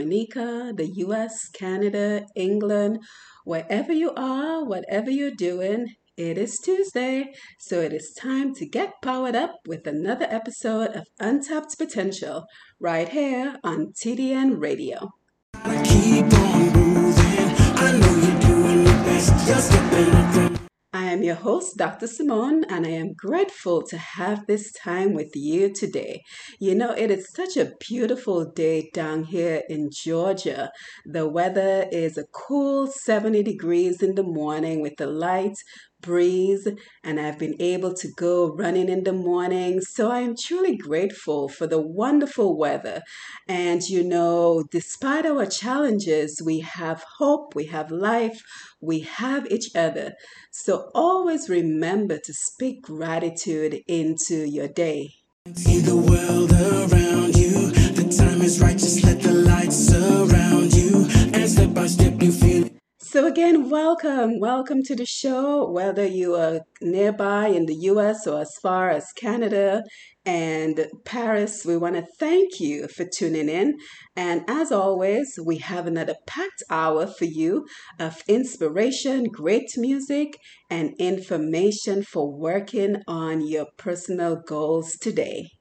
Dominica, the US, Canada, England, wherever you are, whatever you're doing. It is Tuesday, so it is time to get powered up with another episode of Untapped Potential right here on TDN Radio. Keep on moving. I know you're doing your best. I am your host, Dr. Simone, and I am grateful to have this time with you today. You know, it is such a beautiful day down here in Georgia. The weather is a cool 70 degrees in the morning with the light breeze, and I've been able to go running in the morning. So I am truly grateful for the wonderful weather. And you know, despite our challenges, we have hope, we have life, we have each other. So always remember to speak gratitude into your day. See the world around you. The time is right. Just let the light surround So, again, welcome. Welcome to the show, whether you are nearby in the US or as far as Canada and Paris. We want to thank you for tuning in. And as always, we have another packed hour for you of inspiration, great music, and information for working on your personal goals today.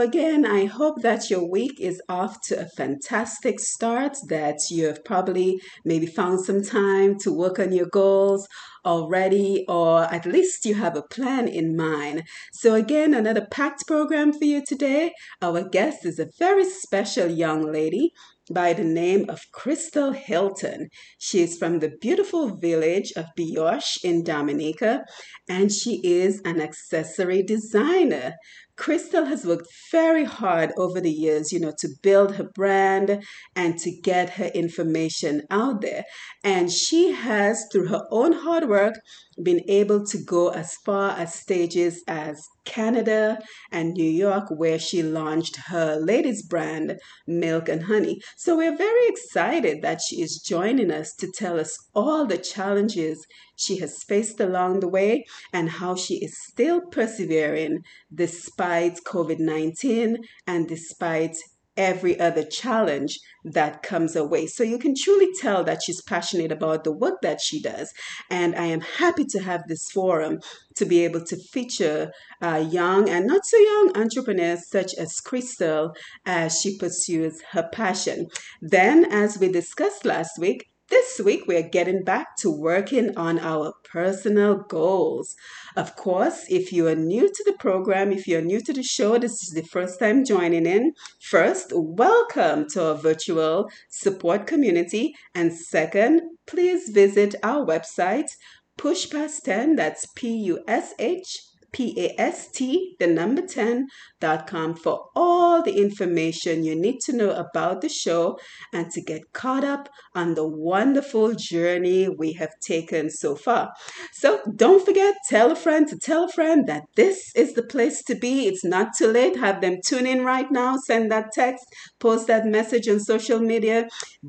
Again, I hope that your week is off to a fantastic start, that you have probably maybe found some time to work on your goals already, or at least you have a plan in mind. So, again, another packed program for you today. Our guest is a very special young lady by the name of Crystel Hilton. She is from the beautiful village of Bioche in Dominica, and she is an accessory designer. Crystel has worked very hard over the years, you know, to build her brand and to get her information out there. And she has, through her own hard work, been able to go as far as stages as Canada and New York, where she launched her ladies brand, Milk and Honey. So we're very excited that she is joining us to tell us all the challenges she has faced along the way and how she is still persevering despite COVID 19 and despite every other challenge that comes her way. So you can truly tell that she's passionate about the work that she does. And I am happy to have this forum to be able to feature uh, young and not so young entrepreneurs such as Crystel as she pursues her passion. Then, as we discussed last week, this week, we're getting back to working on our personal goals. Of course, if you are new to the program, if you're new to the show, this is the first time joining in. First, welcome to our virtual support community. And second, please visit our website, Push Past 10, that's P U S H P A S T, the number 10, com for all the information you need to know about the show and to get caught up on the wonderful journey we have taken so far. So don't forget, tell a friend to tell a friend that this is the place to be. It's not too late. Have them tune in right now, send that text, post that message on social media.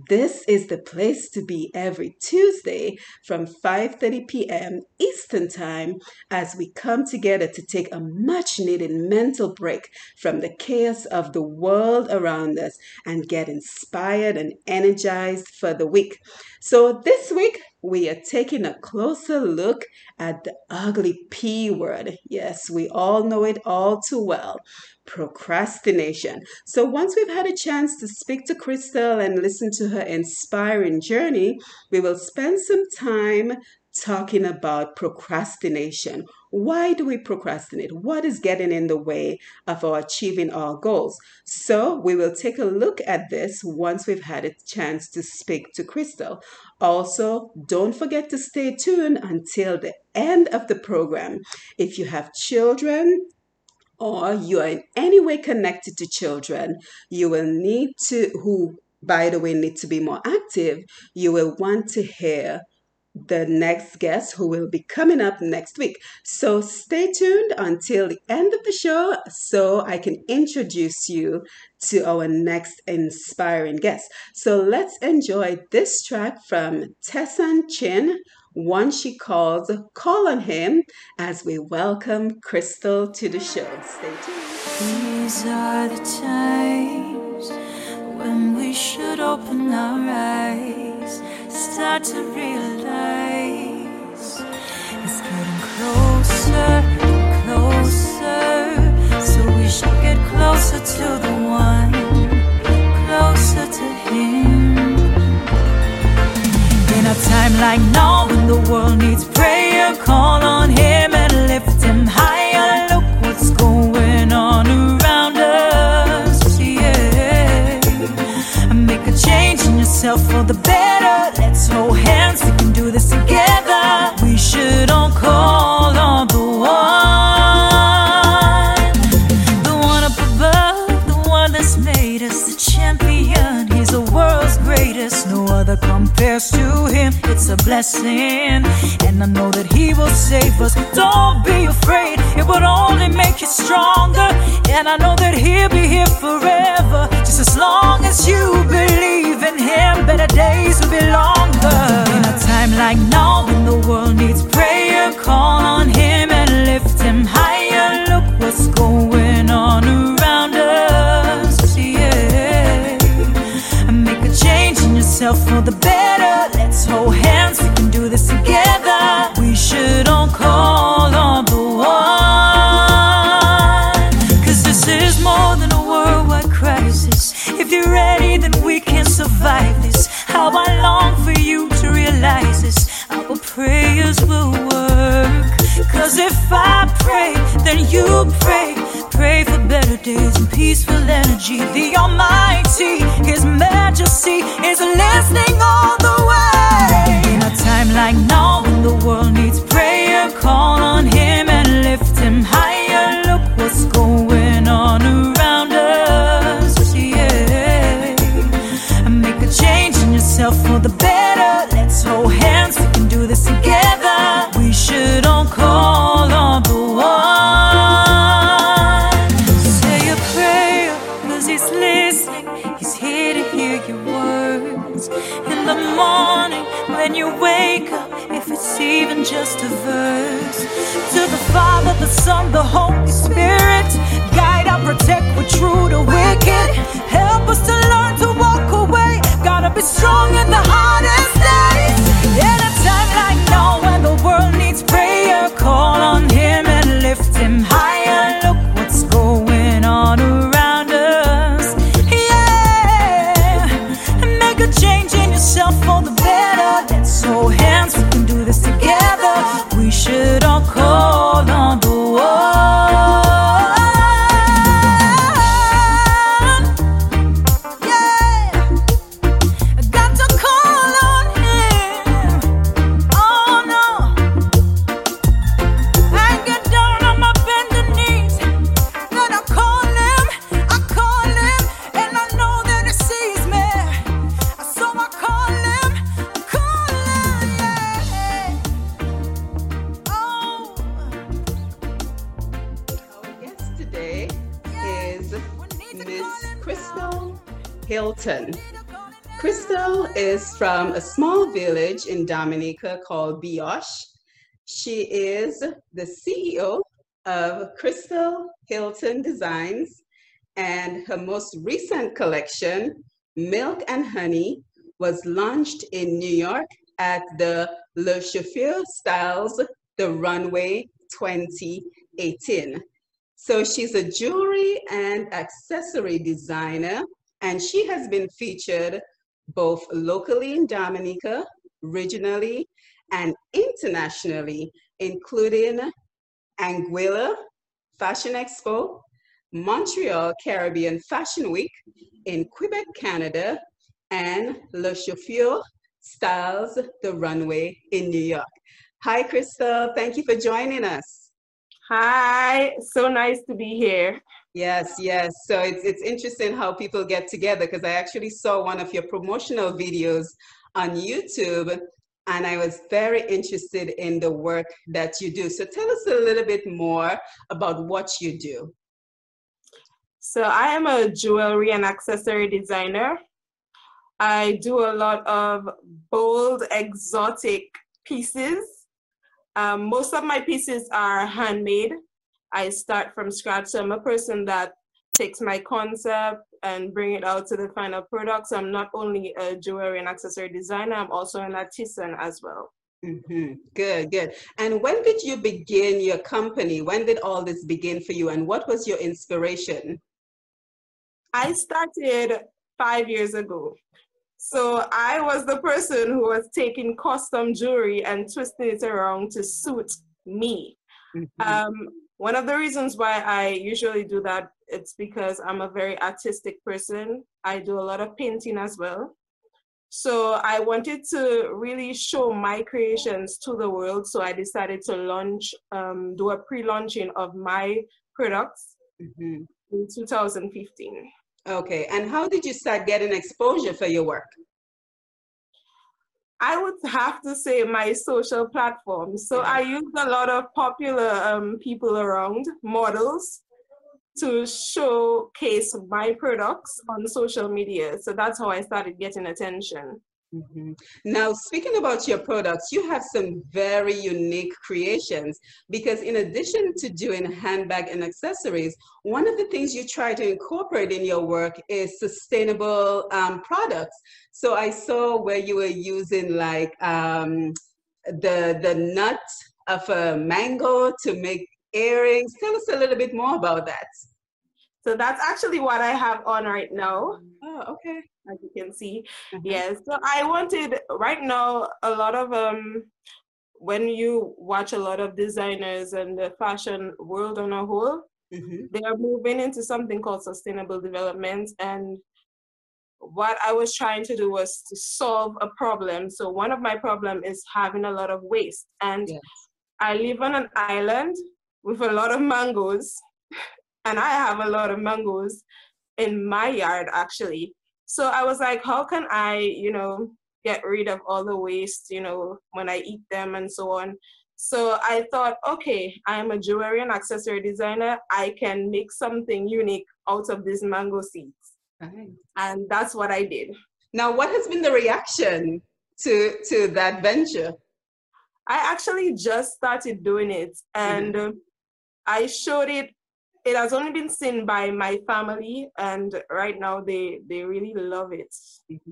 This is the place to be every Tuesday from 5:30 p.m. Eastern Time as we come together to take a much needed mental break from the chaos of the world around us and get inspired and energized for the week. So, this week we are taking a closer look at the ugly P word. Yes, we all know it all too well procrastination. So, once we've had a chance to speak to Crystel and listen to her inspiring journey, we will spend some time talking about procrastination. Why do we procrastinate? What is getting in the way of our achieving our goals? So, we will take a look at this once we've had a chance to speak to Crystel. Also, don't forget to stay tuned until the end of the program. If you have children, or you are in any way connected to children, you will need to, who by the way need to be more active, you will want to hear the next guest who will be coming up next week. So stay tuned until the end of the show so I can introduce you to our next inspiring guest. So let's enjoy this track from Tessanne Chin, one she calls Call on Him, as we welcome Crystel to the show. Stay tuned. These are the times when we should open our eyes start to realize closer to the one, closer to Him. In a time like now, when the world needs prayer, call on Him and lift Him higher. Look what's going on around us, yeah. Make a change in yourself for the better. Let's hold hands, we can do this together. We should all call on the one, other compares to him. It's a blessing, and I know that he will save us. Don't be afraid, it will only make you stronger. And I know that he'll be here forever, just as long as you believe in him. Better days will be longer. In a time like now, yourself for the better. Let's hold hands, we can do this together. We should all call on the one. Cause this is more than a worldwide crisis. If you're ready, then we can survive this. How I long for you to realize this. Our prayers will work. Cause if I pray, then you pray. Pray for better days and peaceful energy. The Almighty, His Majesty, is listening all the way. In a time like now, when the world needs prayer, call on Him and lift Him higher. Look what's going on around us, yeah. Make a change in yourself for the better. Just a verse. To the Father, the Son, the Holy Spirit. Guide and protect, we're true to wicked. Help us to learn to walk away. Gotta be strong in the hardest in Dominica called Bioche. She is the CEO of Crystel Hilton Designs, and her most recent collection, Milk and Honey, was launched in New York at the Le Chauffeur Styles The Runway 2018. So she's a jewelry and accessory designer, and she has been featured both locally in Dominica, regionally, and internationally, including Anguilla Fashion Expo, Montreal Caribbean Fashion Week in Quebec, Canada, and Le Chauffeur Styles the Runway in New York. Hi, Crystel. Thank you for joining us. Hi, so nice to be here. Yes, yes. So it's it's interesting how people get together because I actually saw one of your promotional videos on YouTube and I was very interested in the work that you do. So tell us a little bit more about what you do. So I am a jewelry and accessory designer. I do a lot of bold, exotic pieces. Um, most of my pieces are handmade. I start from scratch. So I'm a person that takes my concept and bring it out to the final product. So I'm not only a jewelry and accessory designer, I'm also an artisan as well. Mm-hmm. Good, good. And when did you begin your company? When did all this begin for you? And what was your inspiration? I started five years ago. So I was the person who was taking custom jewelry and twisting it around to suit me. Mm-hmm. Um, one of the reasons why I usually do that it's because I'm a very artistic person. I do a lot of painting as well. So I wanted to really show my creations to the world. So I decided to launch, um, do a pre-launching of my products mm-hmm. in 2015. Okay, and how did you start getting exposure for your work? I would have to say my social platforms. So I used a lot of popular um, people around, models, to showcase my products on social media. So that's how I started getting attention. Mm-hmm. Now, speaking about your products, you have some very unique creations because, in addition to doing handbag and accessories, one of the things you try to incorporate in your work is sustainable um, products. So, I saw where you were using like um, the the nut of a mango to make earrings. Tell us a little bit more about that. So that's actually what I have on right now. Oh, okay. As you can see. Mm-hmm. Yes. So I wanted right now a lot of um when you watch a lot of designers and the fashion world on a whole, mm-hmm. they are moving into something called sustainable development. And what I was trying to do was to solve a problem. So one of my problem is having a lot of waste. And yes. I live on an island with a lot of mangoes and I have a lot of mangoes in my yard actually. So I was like, how can I, you know, get rid of all the waste, you know, when I eat them and so on. So I thought, okay, I'm a jewelry and accessory designer. I can make something unique out of these mango seeds. Right. And that's what I did. Now, what has been the reaction to to that venture? I actually just started doing it and mm-hmm. I showed it it has only been seen by my family and right now they they really love it. Mm-hmm.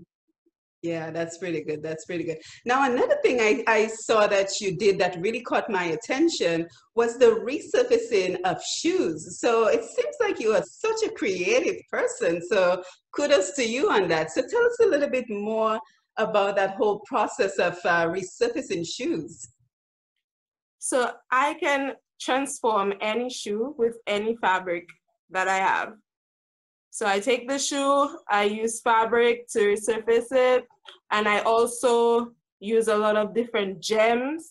yeah that's pretty good that's pretty good. Now another thing I, I saw that you did that really caught my attention was the resurfacing of shoes. So it seems like you are such a creative person so kudos to you on that. So tell us a little bit more about that whole process of uh, resurfacing shoes. So i can transform any shoe with any fabric that I have. So I take the shoe, I use fabric to resurface it, and I also use a lot of different gems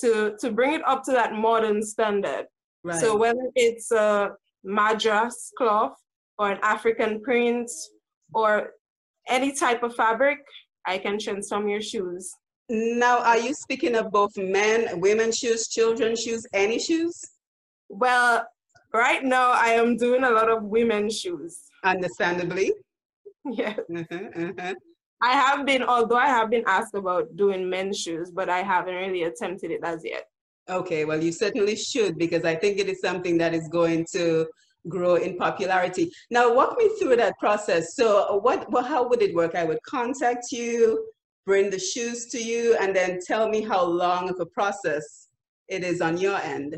to, to bring it up to that modern standard. Right. So whether it's a madras cloth or an African print or any type of fabric, I can transform your shoes. Now, are you speaking of both men, women shoes, children shoes, any shoes? Well, right now I am doing a lot of women's shoes. Understandably. yes. Uh-huh, uh-huh. I have been, although I have been asked about doing men's shoes, but I haven't really attempted it as yet. Okay, well, you certainly should because I think it is something that is going to grow in popularity. Now, walk me through that process. So, what, well, how would it work? I would contact you, bring the shoes to you, and then tell me how long of a process it is on your end.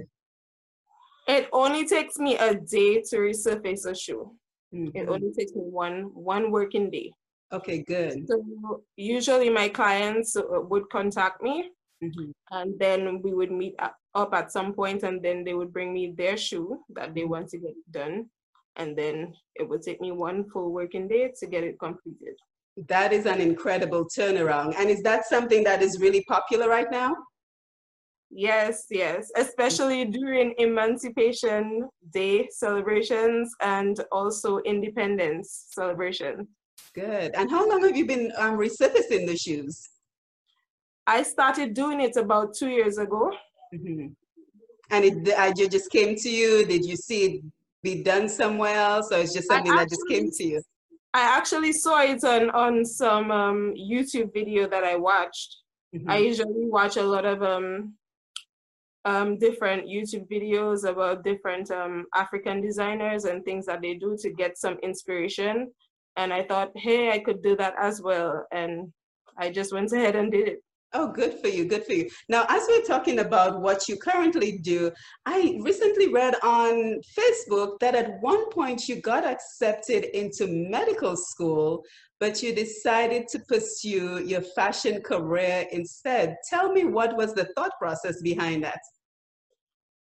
It only takes me a day to resurface a shoe. Mm-hmm. It only takes me one one working day. Okay, good. So usually my clients uh, would contact me, mm-hmm. and then we would meet up at some point, and then they would bring me their shoe that they want to get done, and then it would take me one full working day to get it completed. That is an incredible turnaround. And is that something that is really popular right now? Yes, yes, especially during Emancipation Day celebrations and also Independence celebration. Good. And how long have you been um, resurfacing the shoes? I started doing it about two years ago. Mm-hmm. And it, I just came to you. Did you see it be done somewhere else, or it's just something actually, that just came to you? I actually saw it on on some um, YouTube video that I watched. Mm-hmm. I usually watch a lot of um, um, different YouTube videos about different um, African designers and things that they do to get some inspiration. And I thought, hey, I could do that as well. And I just went ahead and did it. Oh, good for you. Good for you. Now, as we're talking about what you currently do, I recently read on Facebook that at one point you got accepted into medical school, but you decided to pursue your fashion career instead. Tell me what was the thought process behind that?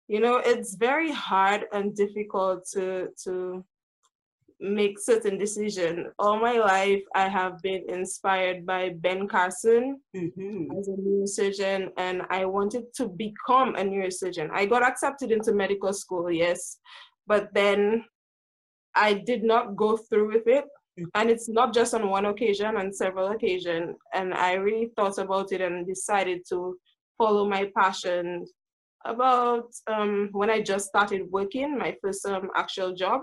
You know, it's very hard and difficult to to make certain decision. All my life, I have been inspired by Ben Carson mm-hmm. as a neurosurgeon, and I wanted to become a neurosurgeon. I got accepted into medical school, yes, but then I did not go through with it. Mm-hmm. And it's not just on one occasion, on several occasions. And I really thought about it and decided to follow my passion about um, when I just started working, my first um, actual job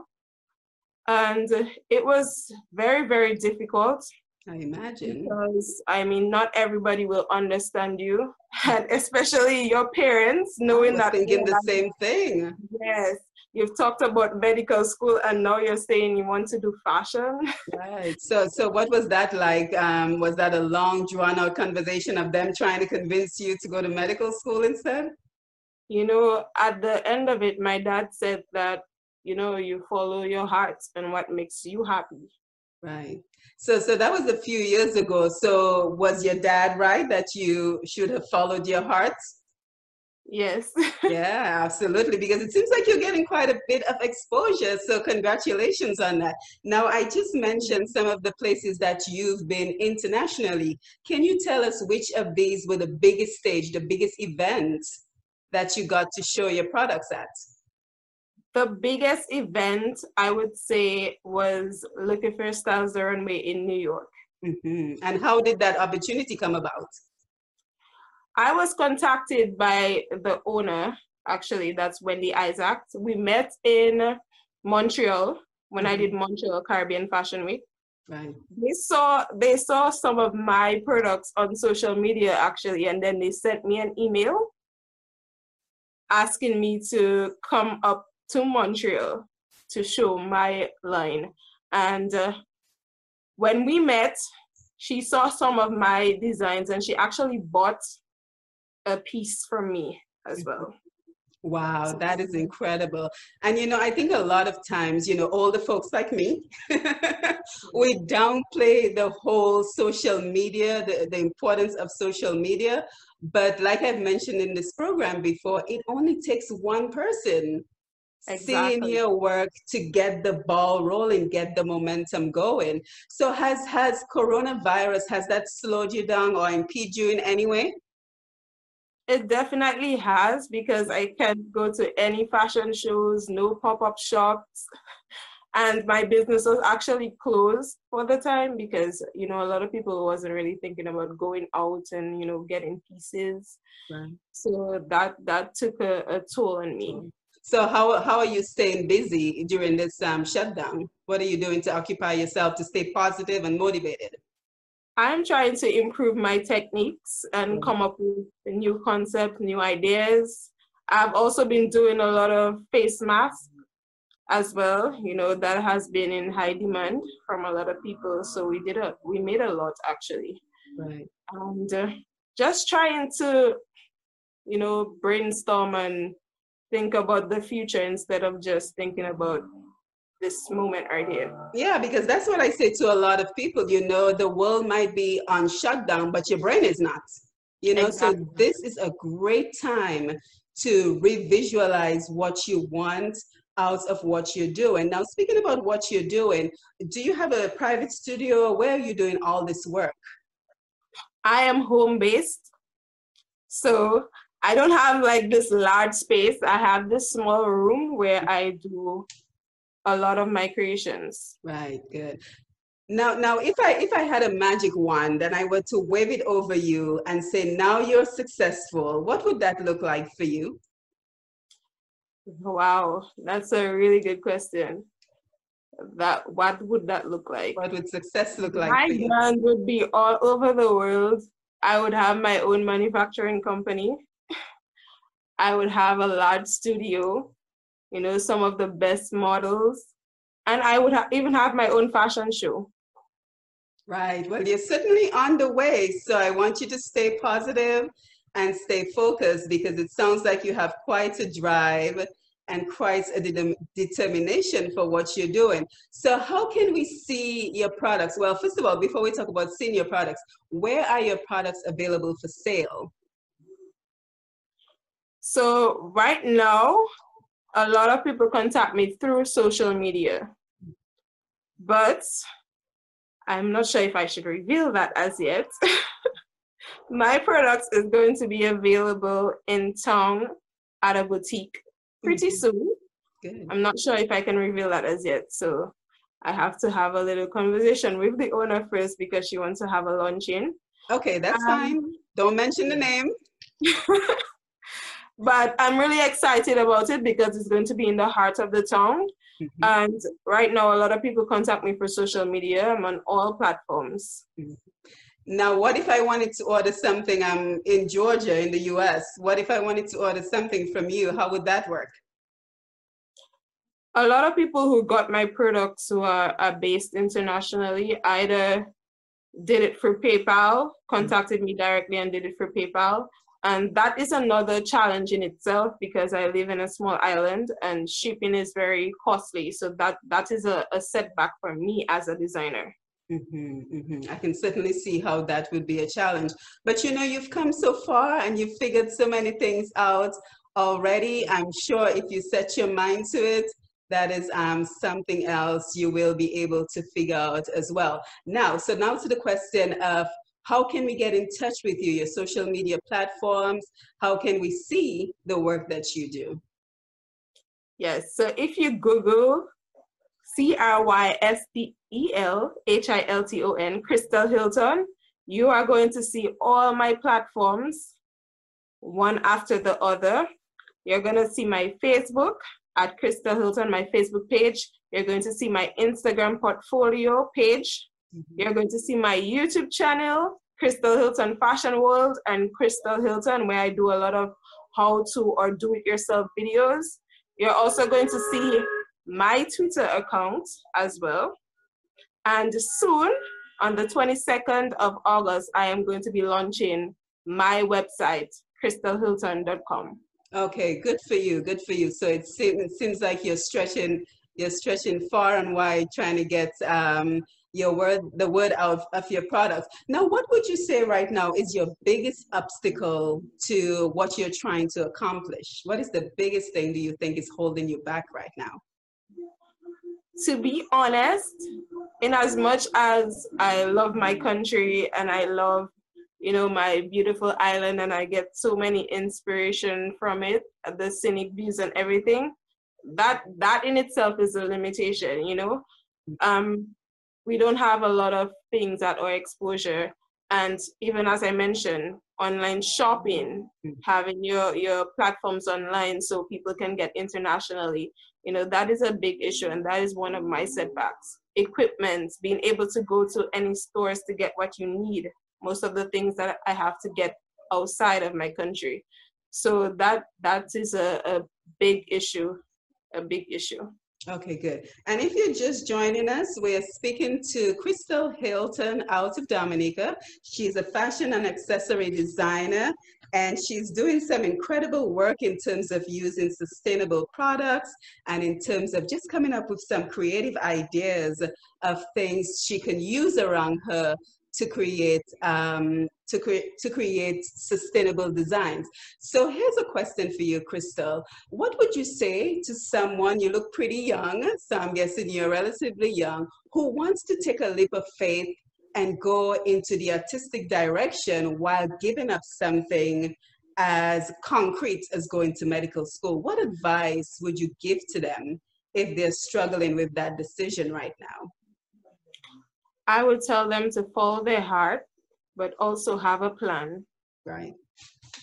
and it was very very difficult i imagine. because i mean not everybody will understand you and especially your parents knowing that thinking the same thing. Yes you've talked about medical school and now you're saying you want to do fashion. Right. So so what was that like? Um, was that a long drawn out conversation of them trying to convince you to go to medical school instead? You know at the end of it my dad said that you know you follow your heart and what makes you happy. Right. So so that was a few years ago. So was your dad right that you should have followed your heart? Yes. Yeah absolutely because it seems like you're getting quite a bit of exposure so congratulations on that. Now i just mentioned some of the places that you've been internationally. Can you tell us which of these were the biggest stage the biggest events that you got to show your products at the biggest event I would say was Le Coiffeur Styles the Runway in New York. Mm-hmm. And how did that opportunity come about? I was contacted by the owner, actually, that's Wendy Isaac. We met in Montreal when mm-hmm. I did Montreal Caribbean Fashion Week. Right. They saw they saw some of my products on social media actually, and then they sent me an email asking me to come up to Montreal to show my line. And uh, when we met, she saw some of my designs and she actually bought a piece from me as well. Wow, that is incredible. And you know, I think a lot of times, you know, all the folks like me, we downplay the whole social media, the, the importance of social media. But like I've mentioned in this program before, it only takes one person exactly. seeing your work to get the ball rolling, get the momentum going. So has has coronavirus has that slowed you down or impeded you in any way? It definitely has because I can't go to any fashion shows, no pop-up shops. And my business was actually closed for the time because, you know, a lot of people wasn't really thinking about going out and, you know, getting pieces. Right. So that that took a, a toll on me. So how how are you staying busy during this um, shutdown? What are you doing to occupy yourself to stay positive and motivated? I'm trying to improve my techniques and mm-hmm. come up with new concepts, new ideas. I've also been doing a lot of face masks as well. You know that has been in high demand from a lot of people. So we did a we made a lot actually. Right. And uh, just trying to, you know, brainstorm and think about the future instead of just thinking about this moment right here. Yeah, because that's what I say to a lot of people. You know, the world might be on shutdown, but your brain is not. You know, exactly. so this is a great time to revisualize what you want out of what you're doing. Now, speaking about what you're doing, do you have a private studio? Where are you doing all this work? I am home based. So I don't have like this large space. I have this small room where I do a lot of my creations. Right, good. Now, now, if I if I had a magic wand and I were to wave it over you and say, "Now you're successful," what would that look like for you? Wow, that's a really good question. That what would that look like? What would success look like? My brand would be all over the world. I would have my own manufacturing company. I would have a large studio, you know, some of the best models, and I would ha- even have my own fashion show. Right. Well, you're certainly on the way. So I want you to stay positive and stay focused because it sounds like you have quite a drive and quite a de- determination for what you're doing. So, how can we see your products? Well, first of all, before we talk about seeing your products, where are your products available for sale? So right now, a lot of people contact me through social media, but I'm not sure if I should reveal that as yet. My products is going to be available in town at a boutique pretty mm-hmm. soon. Good. I'm not sure if I can reveal that as yet. So I have to have a little conversation with the owner first because she wants to have a launching. Okay, that's um, fine. Don't mention the name. but I'm really excited about it because it's going to be in the heart of the town. Mm-hmm. And right now, a lot of people contact me for social media. I'm on all platforms. Mm-hmm. Now, what if I wanted to order something? I'm in Georgia, in the US. What if I wanted to order something from you? How would that work? A lot of people who got my products who are, are based internationally either did it for PayPal, contacted me directly and did it for PayPal, and that is another challenge in itself because I live in a small island and shipping is very costly. So that that is a, a setback for me as a designer. Mm-hmm, mm-hmm. I can certainly see how that would be a challenge. But you know, you've come so far and you've figured so many things out already. I'm sure if you set your mind to it, that is um, something else you will be able to figure out as well. Now, so now to the question of how can we get in touch with you, your social media platforms? How can we see the work that you do? Yes, so if you Google C R Y S T E L H I L T O N, Crystel Hilton, you are going to see all my platforms one after the other. You're going to see my Facebook at Crystel Hilton, my Facebook page. You're going to see my Instagram portfolio page. Mm-hmm. You're going to see my YouTube channel, Crystel Hilton Fashion World, and Crystel Hilton, where I do a lot of how to or do it yourself videos. You're also going to see my Twitter account as well. And soon, on the 22nd of August, I am going to be launching my website, crystelhilton.com. Okay, good for you. Good for you. So it seems, it seems like you're stretching you're stretching far and wide trying to get um, your word the word out of your products now what would you say right now is your biggest obstacle to what you're trying to accomplish? What is the biggest thing do you think is holding you back right now? To be honest in as much as i love my country and i love you know my beautiful island and i get so many inspiration from it the scenic views and everything that that in itself is a limitation you know? Um we don't have a lot of things at our exposure and even as I mentioned, online shopping, mm-hmm. having your your platforms online so people can get internationally. You know that is a big issue, and that is one of my setbacks. Equipment, being able to go to any stores to get what you need. Most of the things that I have to get outside of my country. So that that is a, a big issue, a big issue. Okay, good. And if you're just joining us, we're speaking to Crystel Hilton out of Dominica. She's a fashion and accessory designer, and she's doing some incredible work in terms of using sustainable products and in terms of just coming up with some creative ideas of things she can use around her to create um, to create to create sustainable designs. So here's a question for you, Crystel. What would you say to someone you look pretty young, so I'm guessing you're relatively young, who wants to take a leap of faith and go into the artistic direction while giving up something as concrete as going to medical school? What advice would you give to them if they're struggling with that decision right now? I would tell them to follow their heart, but also have a plan. Right.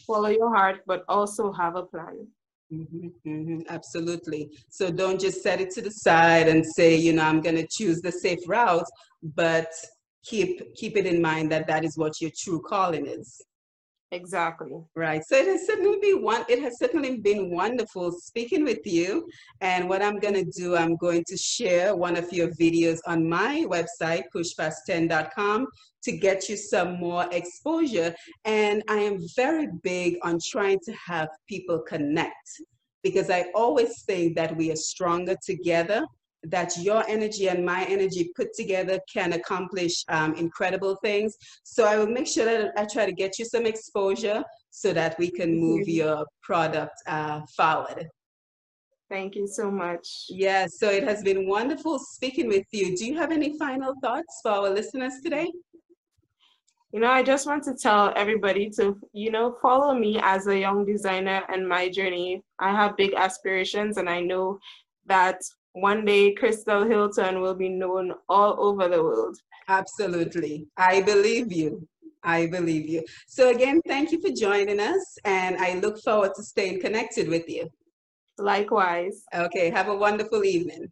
Follow your heart, but also have a plan. Mm-hmm, mm-hmm, absolutely. So don't just set it to the side and say, you know, I'm going to choose the safe route, but keep keep it in mind that that is what your true calling is. Exactly. Right. So it has certainly been one. It has certainly been wonderful speaking with you. And what I'm going to do, I'm going to share one of your videos on my website, pushpast10.com, to get you some more exposure. And I am very big on trying to have people connect because I always think that we are stronger together that your energy and my energy put together can accomplish um, incredible things. So I will make sure that I try to get you some exposure so that we can move your product uh, forward. Thank you so much. Yeah, so it has been wonderful speaking with you. Do you have any final thoughts for our listeners today? You know, I just want to tell everybody to, you know, follow me as a young designer and my journey. I have big aspirations, and I know that one day Crystel Hilton will be known all over the world. Absolutely. I believe you. I believe you. So, again, thank you for joining us, and I look forward to staying connected with you. Likewise. Okay, have a wonderful evening.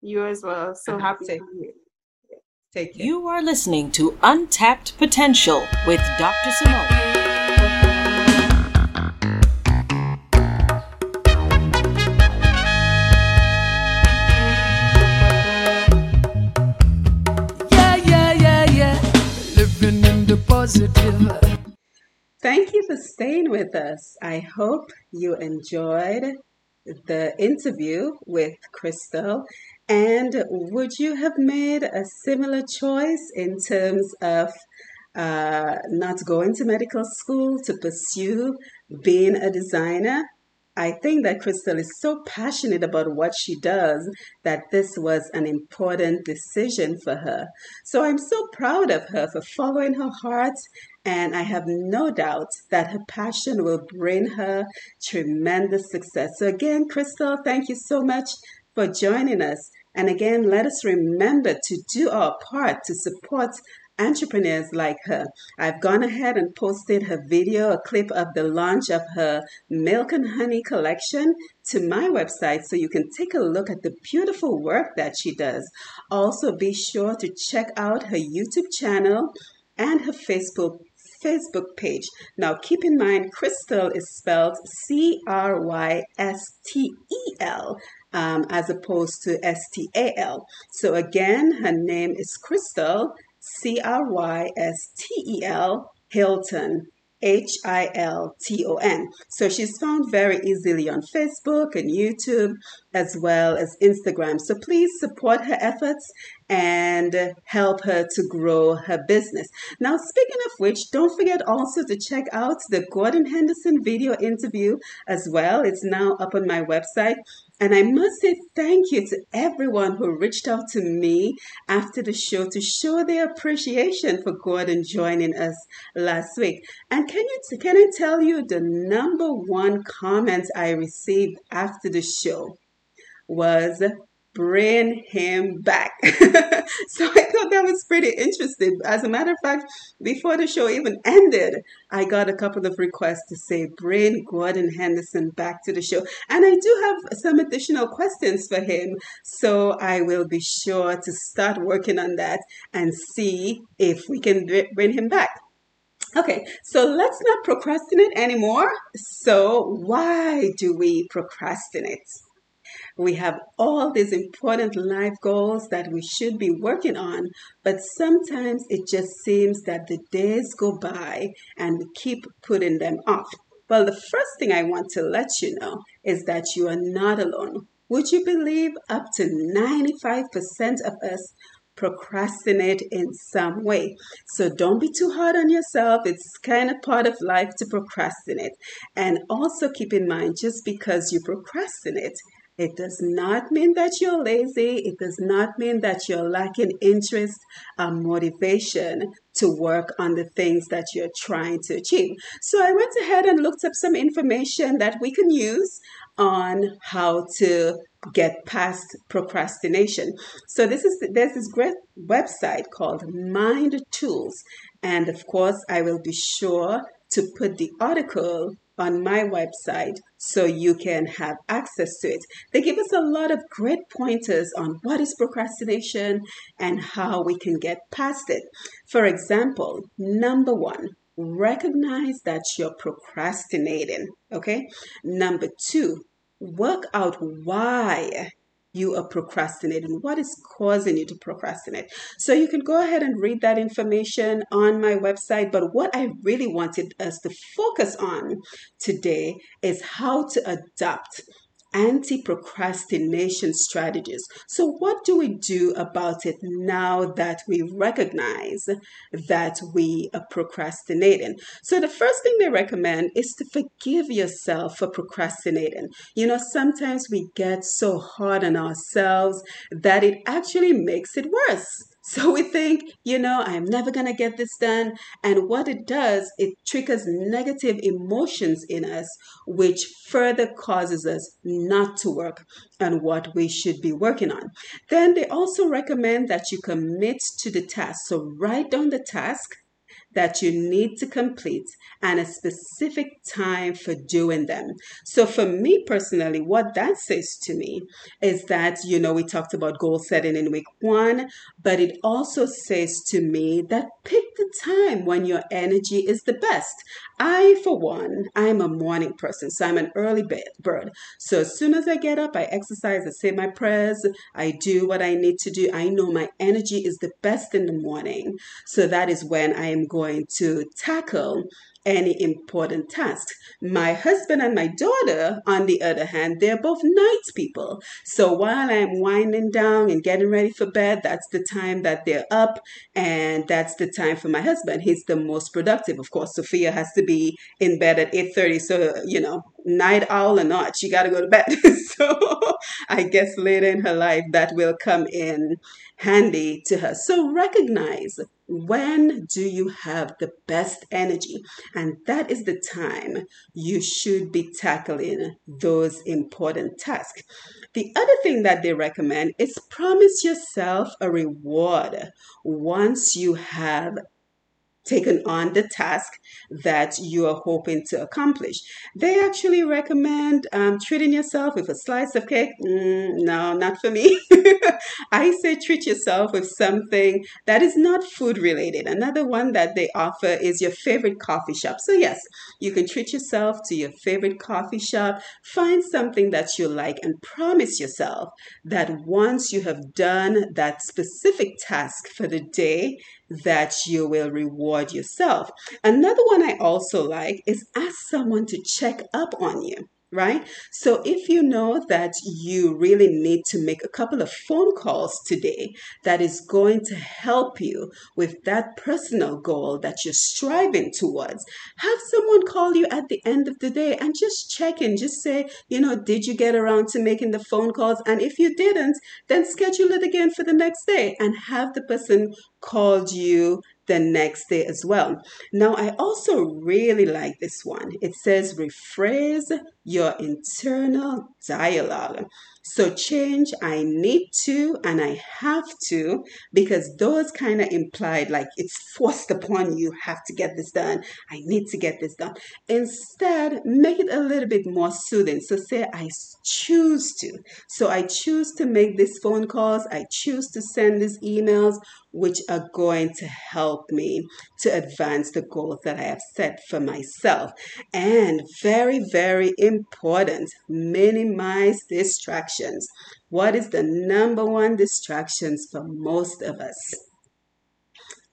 You as well. So uh-huh. happy Take, to be here. Take care. You are listening to Untapped Potential with Dr. Simone. For staying with us. I hope you enjoyed the interview with Crystel. And would you have made a similar choice in terms of uh, not going to medical school to pursue being a designer? I think that Crystel is so passionate about what she does that this was an important decision for her. So I'm so proud of her for following her heart, and I have no doubt that her passion will bring her tremendous success. So, again, Crystel, thank you so much for joining us. And again, let us remember to do our part to support entrepreneurs like her. I've gone ahead and posted her video, a clip of the launch of her Milk and Honey collection to my website so you can take a look at the beautiful work that she does. Also, be sure to check out her YouTube channel and her Facebook Facebook page. Now, keep in mind, Crystel is spelled C R Y S T E L um, as opposed to S T A L. So, again, her name is Crystel C R Y S T E L Hilton. H I L T O N. So she's found very easily on Facebook and YouTube as well as Instagram. So please support her efforts and help her to grow her business. Now, speaking of which, don't forget also to check out the Gordon Henderson video interview as well. It's now up on my website. And I must say thank you to everyone who reached out to me after the show to show their appreciation for Gordon joining us last week. And can you can I tell you the number one comment I received after the show was bring him back. so I thought that was pretty interesting. As a matter of fact, before the show even ended, I got a couple of requests to say, bring Gordon Henderson back to the show. And I do have some additional questions for him. So I will be sure to start working on that and see if we can bring him back. Okay, so let's not procrastinate anymore. So, why do we procrastinate? We have all these important life goals that we should be working on, but sometimes it just seems that the days go by and we keep putting them off. Well, the first thing I want to let you know is that you are not alone. Would you believe up to 95% of us procrastinate in some way. So don't be too hard on yourself. It's kind of part of life to procrastinate. And also keep in mind just because you procrastinate it does not mean that you're lazy. It does not mean that you're lacking interest or motivation to work on the things that you're trying to achieve. So I went ahead and looked up some information that we can use on how to get past procrastination. So this is there's this great website called Mind Tools and of course I will be sure to put the article on my website so you can have access to it. They give us a lot of great pointers on what is procrastination and how we can get past it. For example, number one, recognize that you're procrastinating. Okay. Number two, work out why you are procrastinating? What is causing you to procrastinate? So you can go ahead and read that information on my website. But what I really wanted us to focus on today is how to adopt anti procrastination strategies. So, what do we do about it now that we recognize that we are procrastinating? So, the first thing they recommend is to forgive yourself for procrastinating. You know, sometimes we get so hard on ourselves that it actually makes it worse. So we think, you know, I'm never going to get this done. And what it does, it triggers negative emotions in us, which further causes us not to work on what we should be working on. Then they also recommend that you commit to the task. So write down the task that you need to complete and a specific time for doing them. So, for me personally, what that says to me is that, you know, we talked about goal setting in week one, but it also says to me that pick the time when your energy is the best. I, for one, I'm a morning person, so I'm an early bird. So as soon as I get up, I exercise, I say my prayers, I do what I need to do. I know my energy is the best in the morning. So that is when I am going to tackle any important task. My husband and my daughter, on the other hand, they're both night people. So while I'm winding down and getting ready for bed, that's the time that they're up, and that's the time for my husband. He's the most productive. Of course, Sophia has to be in bed at 8:30. So, you know, night owl or not, she got to go to bed. so I guess later in her life that will come in handy to her. So recognize when do you have the best energy? And that is the time you should be tackling those important tasks. The other thing that they recommend is promise yourself a reward once you have taken on the task that you are hoping to accomplish. They actually recommend um, treating yourself with a slice of cake. Mm, no, not for me. I say treat yourself with something that is not food related. Another one that they offer is your favorite coffee shop. So, yes, you can treat yourself to your favorite coffee shop. Find something that you like and promise yourself that once you have done that specific task for the day, that you will reward yourself. Another one I also like is ask someone to check up on you right? So if you know that you really need to make a couple of phone calls today that is going to help you with that personal goal that you're striving towards, have someone call you at the end of the day and just check in, just say, you know, did you get around to making the phone calls? And if you didn't, then schedule it again for the next day and have the person called you the next day as well. Now, I also really like this one. It says rephrase your internal dialogue. So change, I need to and I have to because those kind of implied like it's forced upon you, have to get this done. I need to get this done. Instead, make it a little bit more soothing. So say I choose to. So I choose to make these phone calls. I choose to send these emails which are going to help me to advance the goals that I have set for myself. And very, very important, minimize distractions. What is the number one distractions for most of us?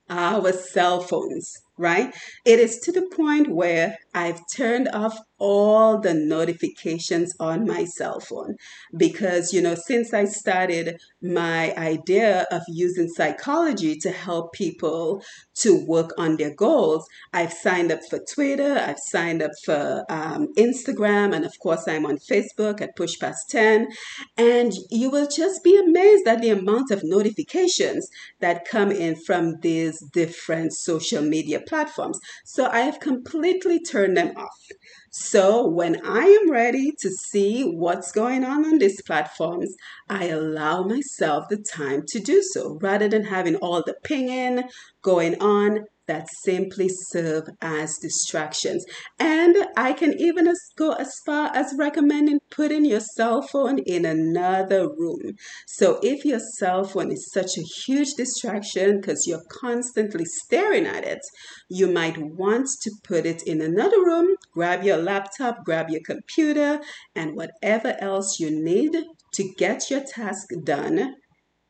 Our cell phones right? It is to the point where I've turned off all the notifications on my cell phone because, you know, since I started my idea of using psychology to help people to work on their goals, I've signed up for Twitter, I've signed up for um, Instagram, and of course, I'm on Facebook at Push Past 10. And you will just be amazed at the amount of notifications that come in from these different social media platforms. So I have completely turned them off. So when I am ready to see what's going on on these platforms, I allow myself the time to do so rather than having all the pinging going on that simply serve as distractions. And I can even go as far as recommending putting your cell phone in another room. So if your cell phone is such a huge distraction because you're constantly staring at it, you might want to put it in another room, grab your laptop, grab your computer, and whatever else you need to get your task done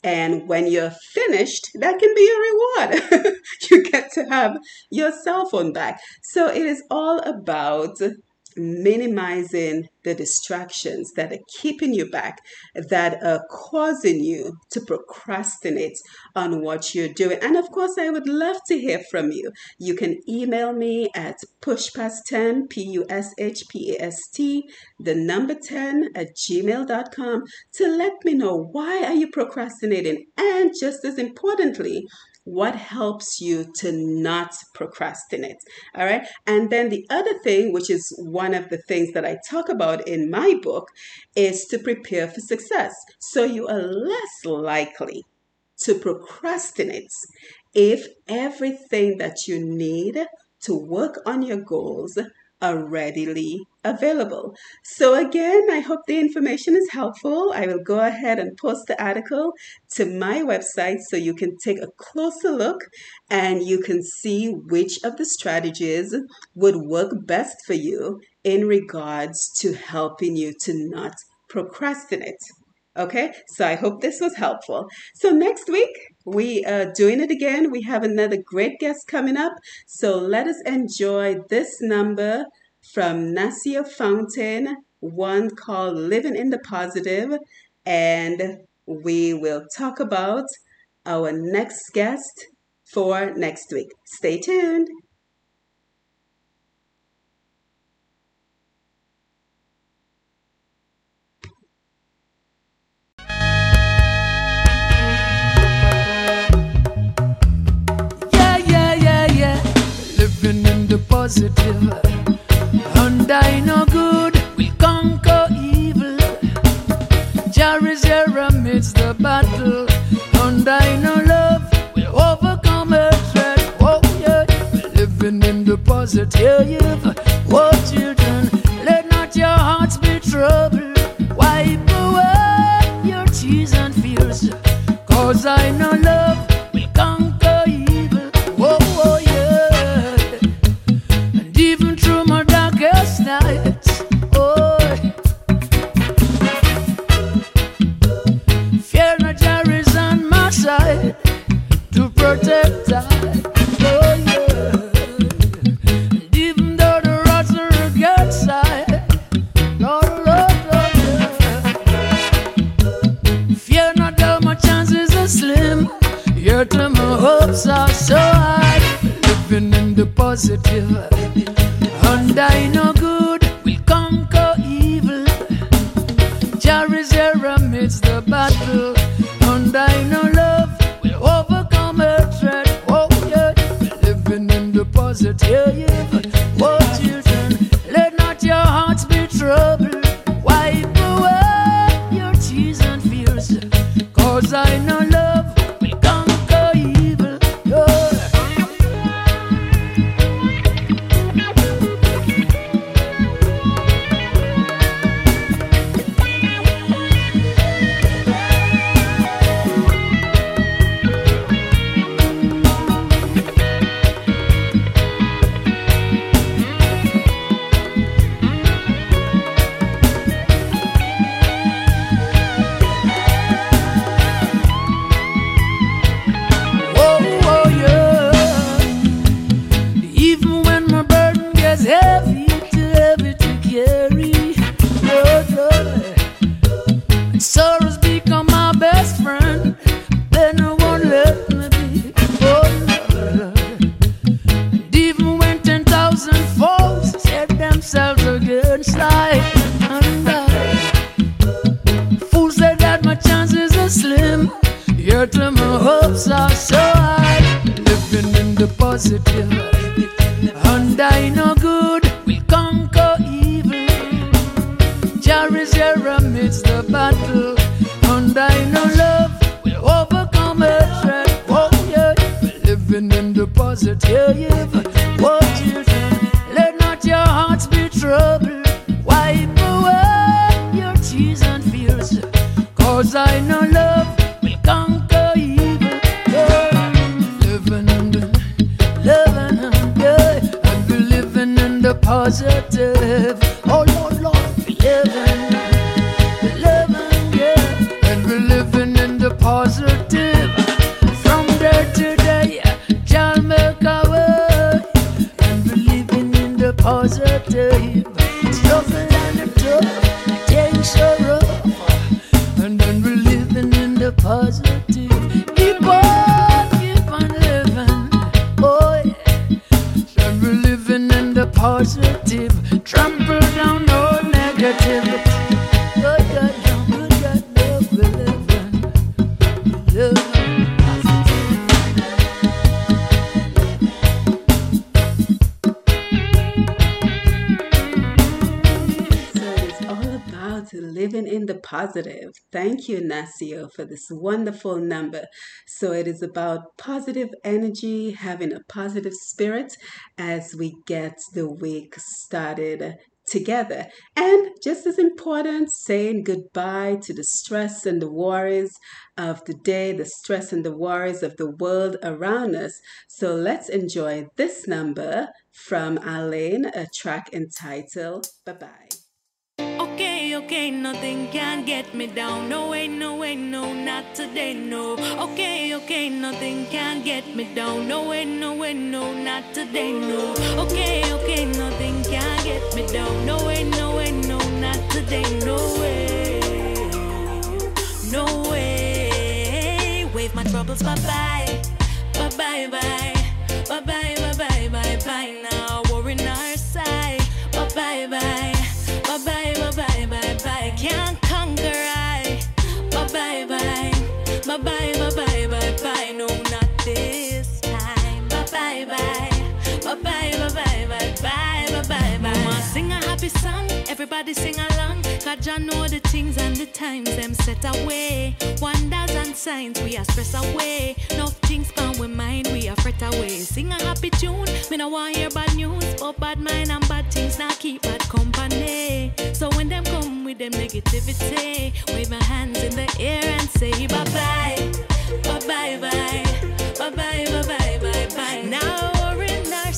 and when you're finished, that can be a reward. you get to have your cell phone back. So it is all about minimizing the distractions that are keeping you back, that are causing you to procrastinate on what you're doing. And of course, I would love to hear from you. You can email me at pushpast10, P U S H P A S T, the number 10 at gmail.com to let me know why are you procrastinating? And just as importantly, what helps you to not procrastinate. All right. And then the other thing, which is one of the things that I talk about in my book, is to prepare for success. So you are less likely to procrastinate if everything that you need to work on your goals are readily available. So, again, I hope the information is helpful. I will go ahead and post the article to my website so you can take a closer look and you can see which of the strategies would work best for you in regards to helping you to not procrastinate. Okay, so I hope this was helpful. So, next week, we are doing it again. We have another great guest coming up. So, let us enjoy this number from Nasio Fountain, one called Living in the Positive, and we will talk about our next guest for next week. Stay tuned. Yeah, yeah, yeah, yeah. Living in the positive and I know good will conquer evil. Jah is here the battle, and I know love will overcome hatred. Oh yeah, we're living in the positive. Oh children, let not your hearts be troubled. Wipe away your tears and fears, cause I know love. So Thank you, Nasio, for this wonderful number. So it is about positive energy, having a positive spirit as we get the week started together. And just as important, saying goodbye to the stress and the worries of the day, the stress and the worries of the world around us. So let's enjoy this number from Alaine, a track entitled Bye Bye. Nothing can get me down. No way, no way, no, not today, no. Okay, okay, nothing can get me down. No way, no way, no, not today, no. Okay, okay, nothing can get me down. No way, no way, no, not today, no way. No way. Wave my troubles bye. Bye bye bye. Bye Bye bye, bye bye, bye bye, bye sing a happy song, everybody sing along. Cause I know the things and the times them set away. Wonders and signs we are stress away. No things bound we mind we are fret away. Sing a happy tune, me no want hear bad news. But bad mind and bad things now keep bad company. So when them come with them negativity, wave my hands in the air and say bye bye, bye bye, bye bye, bye bye, bye bye. bye. Now.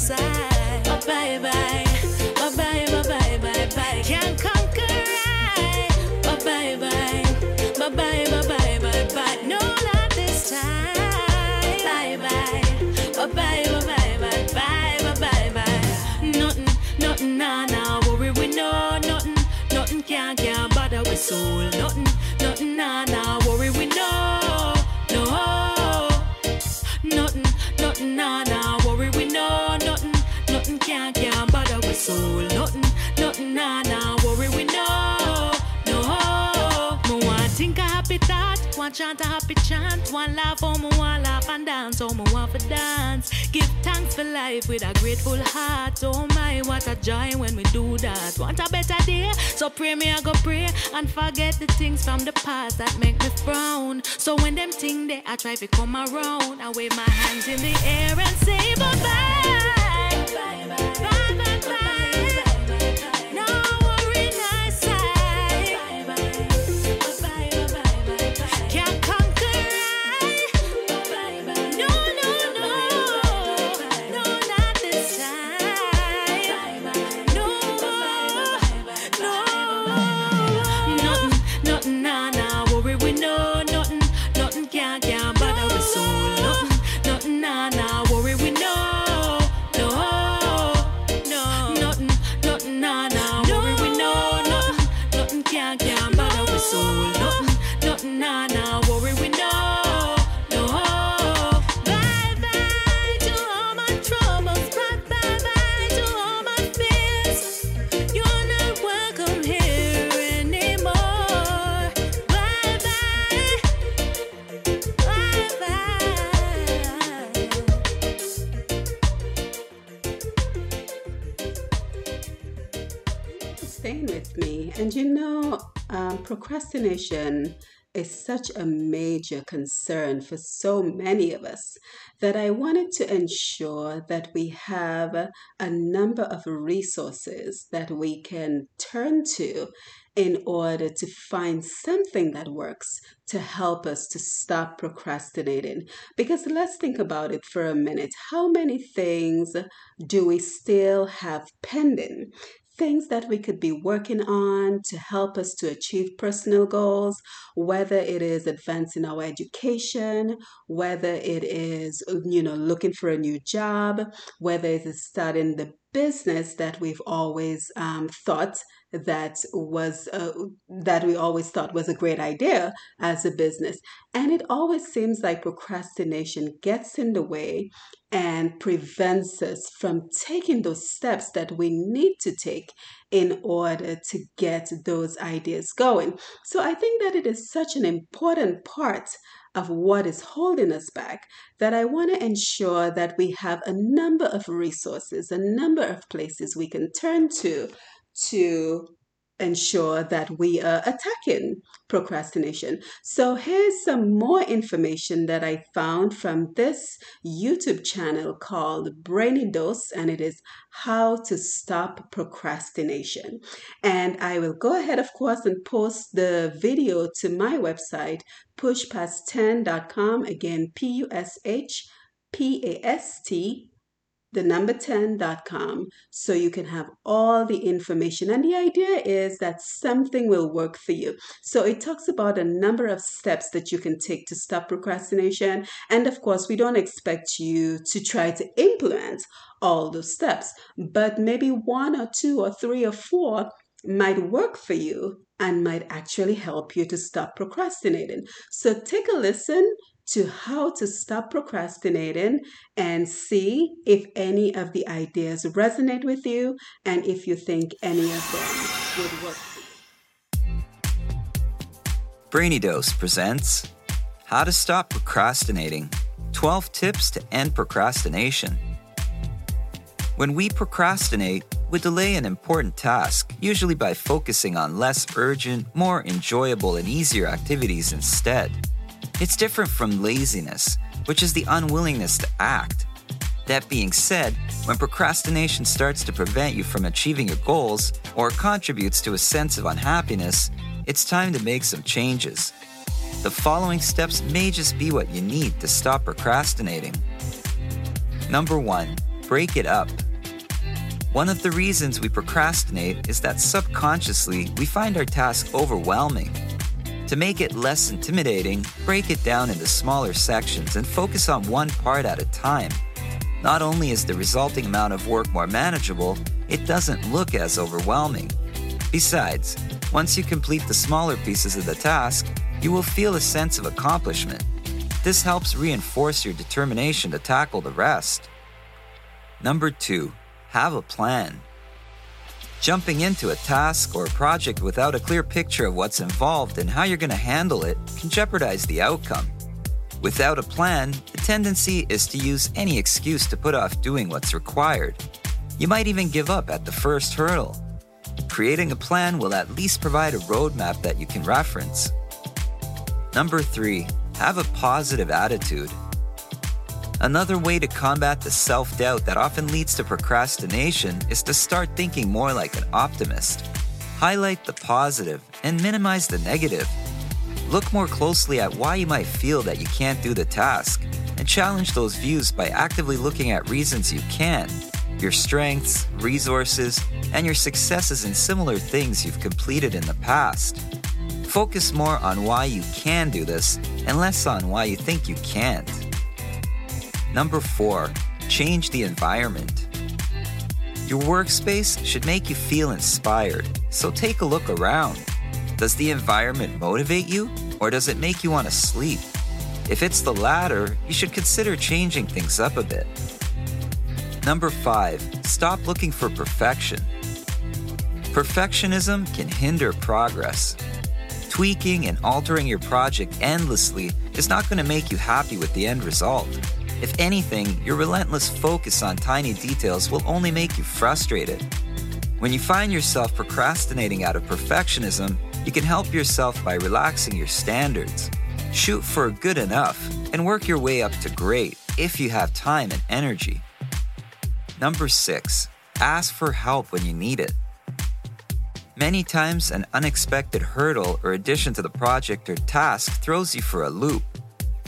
Bye bye bye. Bye bye bye bye bye. Can't conquer. Bye bye bye. Bye bye bye bye bye. No, this time. Bye bye. Bye bye bye bye bye bye. Nothing, nothing. Worry we know nothing, nothing can with soul. Nothing, chant a happy chant, One laugh, oh me want laugh and dance, oh me want for dance. Give thanks for life with a grateful heart. Oh my, what a joy when we do that. Want a better day, so pray me I go pray and forget the things from the past that make me frown. So when them thing they I try to come around, I wave my hands in the air and say bye. Bye bye bye bye. And you know, um, procrastination is such a major concern for so many of us that I wanted to ensure that we have a number of resources that we can turn to in order to find something that works to help us to stop procrastinating. Because let's think about it for a minute. How many things do we still have pending? Things that we could be working on to help us to achieve personal goals, whether it is advancing our education, whether it is, you know, looking for a new job, whether it is starting the business that we've always um, thought that was uh, that we always thought was a great idea as a business. And it always seems like procrastination gets in the way and prevents us from taking those steps that we need to take in order to get those ideas going. So i think that it is such an important part of what is holding us back that I want to ensure that we have a number of resources, a number of places we can turn to to ensure that we are attacking procrastination. So here's some more information that I found from this YouTube channel called Brainy Dose, and it is how to stop procrastination. And I will go ahead, of course, and post the video to my website, pushpast10.com. Again, P U S H P A S T the number 10.com so you can have all the information. And the idea is that something will work for you. So it talks about a number of steps that you can take to stop procrastination. And of course, we don't expect you to try to implement all those steps, but maybe one or two or three or four might work for you and might actually help you to stop procrastinating. So take a listen to how to stop procrastinating and see if any of the ideas resonate with you and if you think any of them would work for you. Brainy Dose presents How to Stop Procrastinating 12 Tips to End Procrastination. When we procrastinate, we delay an important task, usually by focusing on less urgent, more enjoyable, and easier activities instead. It's different from laziness, which is the unwillingness to act. That being said, when procrastination starts to prevent you from achieving your goals or contributes to a sense of unhappiness, it's time to make some changes. The following steps may just be what you need to stop procrastinating. Number one, break it up. One of the reasons we procrastinate is that subconsciously we find our task overwhelming to make it less intimidating, break it down into smaller sections and focus on one part at a time. Not only is the resulting amount of work more manageable, it doesn't look as overwhelming. Besides, once you complete the smaller pieces of the task, you will feel a sense of accomplishment. This helps reinforce your determination to tackle the rest. Number 2. Have a plan. Jumping into a task or project without a clear picture of what's involved and how you're going to handle it can jeopardize the outcome. Without a plan, the tendency is to use any excuse to put off doing what's required. You might even give up at the first hurdle. Creating a plan will at least provide a roadmap that you can reference. Number 3. Have a positive attitude. Another way to combat the self doubt that often leads to procrastination is to start thinking more like an optimist. Highlight the positive and minimize the negative. Look more closely at why you might feel that you can't do the task, and challenge those views by actively looking at reasons you can, your strengths, resources, and your successes in similar things you've completed in the past. Focus more on why you can do this and less on why you think you can't. Number four, change the environment. Your workspace should make you feel inspired, so take a look around. Does the environment motivate you, or does it make you want to sleep? If it's the latter, you should consider changing things up a bit. Number five, stop looking for perfection. Perfectionism can hinder progress. Tweaking and altering your project endlessly is not going to make you happy with the end result. If anything, your relentless focus on tiny details will only make you frustrated. When you find yourself procrastinating out of perfectionism, you can help yourself by relaxing your standards. Shoot for good enough and work your way up to great if you have time and energy. Number six, ask for help when you need it. Many times, an unexpected hurdle or addition to the project or task throws you for a loop.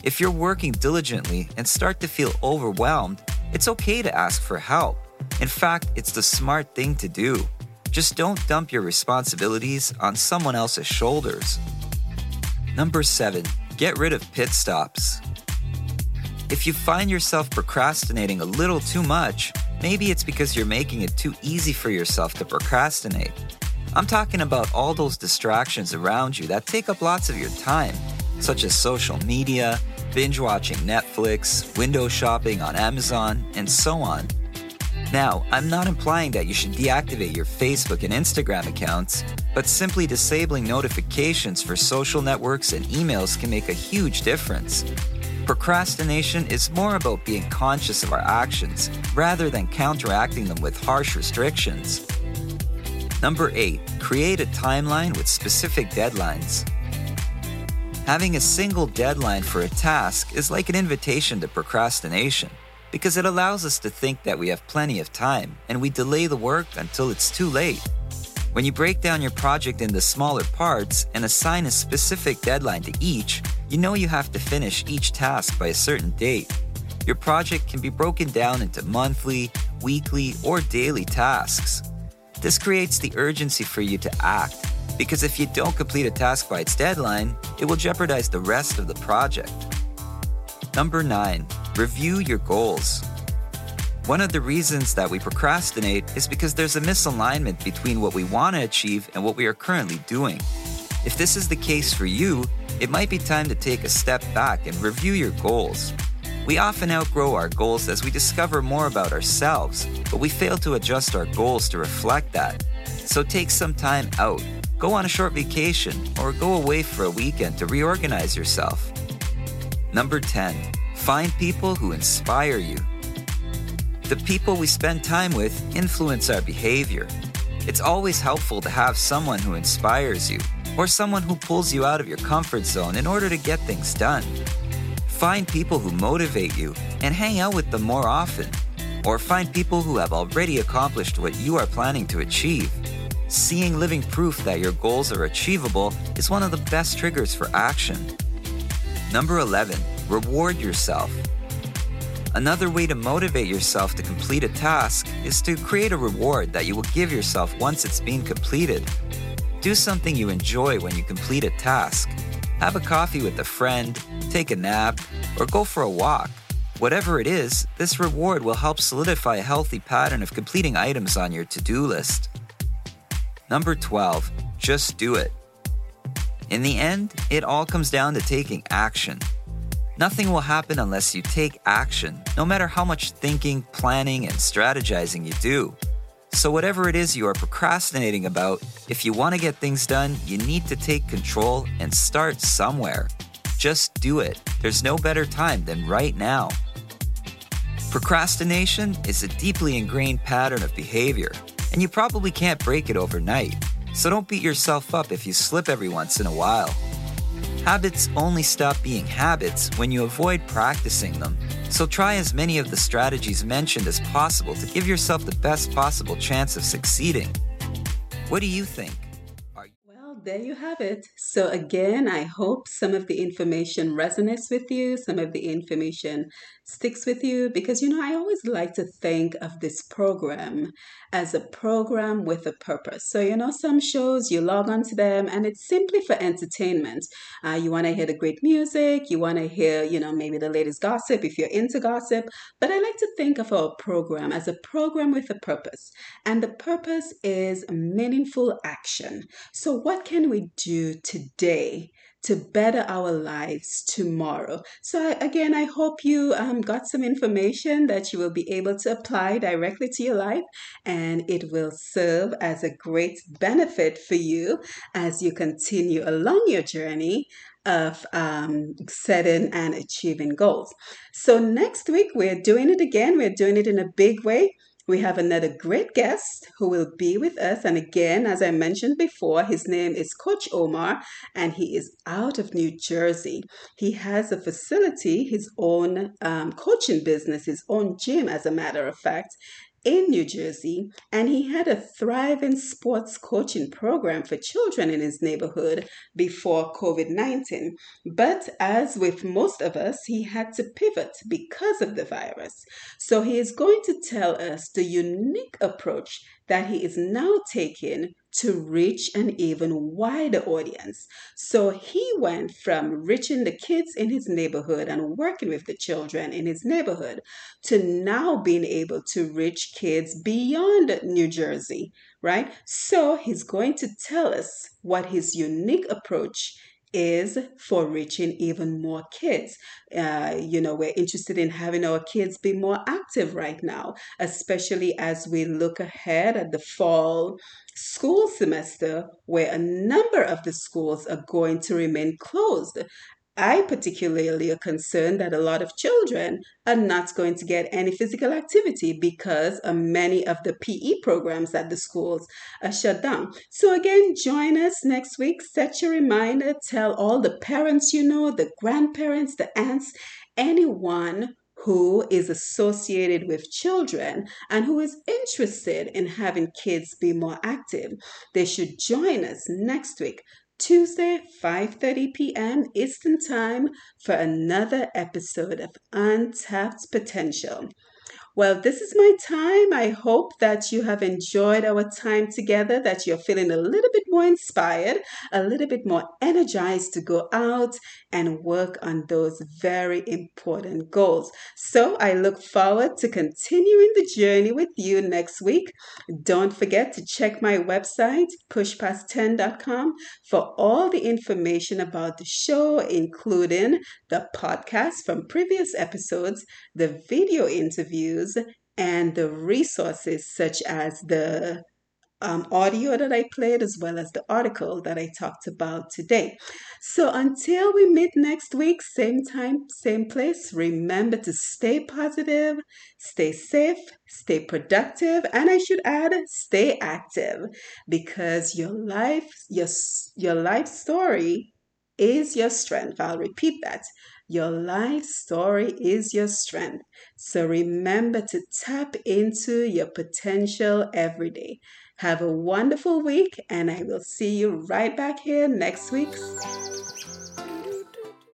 If you're working diligently and start to feel overwhelmed, it's okay to ask for help. In fact, it's the smart thing to do. Just don't dump your responsibilities on someone else's shoulders. Number 7. Get rid of pit stops. If you find yourself procrastinating a little too much, maybe it's because you're making it too easy for yourself to procrastinate. I'm talking about all those distractions around you that take up lots of your time, such as social media, binge watching Netflix, window shopping on Amazon, and so on. Now, I'm not implying that you should deactivate your Facebook and Instagram accounts, but simply disabling notifications for social networks and emails can make a huge difference. Procrastination is more about being conscious of our actions rather than counteracting them with harsh restrictions. Number 8. Create a timeline with specific deadlines. Having a single deadline for a task is like an invitation to procrastination because it allows us to think that we have plenty of time and we delay the work until it's too late. When you break down your project into smaller parts and assign a specific deadline to each, you know you have to finish each task by a certain date. Your project can be broken down into monthly, weekly, or daily tasks. This creates the urgency for you to act, because if you don't complete a task by its deadline, it will jeopardize the rest of the project. Number 9. Review your goals. One of the reasons that we procrastinate is because there's a misalignment between what we want to achieve and what we are currently doing. If this is the case for you, it might be time to take a step back and review your goals. We often outgrow our goals as we discover more about ourselves, but we fail to adjust our goals to reflect that. So take some time out, go on a short vacation, or go away for a weekend to reorganize yourself. Number 10 Find people who inspire you. The people we spend time with influence our behavior. It's always helpful to have someone who inspires you or someone who pulls you out of your comfort zone in order to get things done. Find people who motivate you and hang out with them more often. Or find people who have already accomplished what you are planning to achieve. Seeing living proof that your goals are achievable is one of the best triggers for action. Number 11 Reward yourself. Another way to motivate yourself to complete a task is to create a reward that you will give yourself once it's been completed. Do something you enjoy when you complete a task. Have a coffee with a friend, take a nap, or go for a walk. Whatever it is, this reward will help solidify a healthy pattern of completing items on your to do list. Number 12, just do it. In the end, it all comes down to taking action. Nothing will happen unless you take action, no matter how much thinking, planning, and strategizing you do. So, whatever it is you are procrastinating about, if you want to get things done, you need to take control and start somewhere. Just do it. There's no better time than right now. Procrastination is a deeply ingrained pattern of behavior, and you probably can't break it overnight. So, don't beat yourself up if you slip every once in a while. Habits only stop being habits when you avoid practicing them. So try as many of the strategies mentioned as possible to give yourself the best possible chance of succeeding. What do you think? Well, there you have it. So, again, I hope some of the information resonates with you, some of the information sticks with you because you know I always like to think of this program as a program with a purpose. So you know some shows you log on to them and it's simply for entertainment. Uh, you want to hear the great music, you want to hear you know maybe the latest gossip if you're into gossip. But I like to think of our program as a program with a purpose, and the purpose is meaningful action. So what can we do today? To better our lives tomorrow. So, again, I hope you um, got some information that you will be able to apply directly to your life, and it will serve as a great benefit for you as you continue along your journey of um, setting and achieving goals. So, next week, we're doing it again. We're doing it in a big way we have another great guest who will be with us. And again, as I mentioned before, his name is Coach Omar, and he is out of New Jersey. He has a facility, his own um, coaching business, his own gym, as a matter of fact in New Jersey, and he had a thriving sports coaching program for children in his neighborhood before COVID 19. But as with most of us, he had to pivot because of the virus. So he is going to tell us the unique approach that he is now taking to reach an even wider audience. So he went from reaching the kids in his neighborhood and working with the children in his neighborhood to now being able to reach kids beyond New Jersey, right? So he's going to tell us what his unique approach is for reaching even more kids. Uh, you know, we're interested in having our kids be more active right now, especially as we look ahead at the fall school semester, where a number of the schools are going to remain closed I particularly are concerned that a lot of children are not going to get any physical activity because many of the PE programs at the schools are shut down. So, again, join us next week. Set your reminder. Tell all the parents you know, the grandparents, the aunts, anyone who is associated with children and who is interested in having kids be more active. They should join us next week Tuesday, 5:30 p.m. Eastern Time for another episode of Untapped Potential. Well, this is my time. I hope that you have enjoyed our time together, that you're feeling a little bit more inspired, a little bit more energized to go out and work on those very important goals. So I look forward to continuing the journey with you next week. Don't forget to check my website, pushpast10.com, for all the information about the show, including the podcast from previous episodes, the video interviews and the resources such as the um, audio that I played as well as the article that I talked about today. So until we meet next week, same time, same place, remember to stay positive, stay safe, stay productive, and I should add, stay active because your life, your, your life story is your strength. I'll repeat that. Your life story is your strength. So remember to tap into your potential every day. Have a wonderful week, and I will see you right back here next week.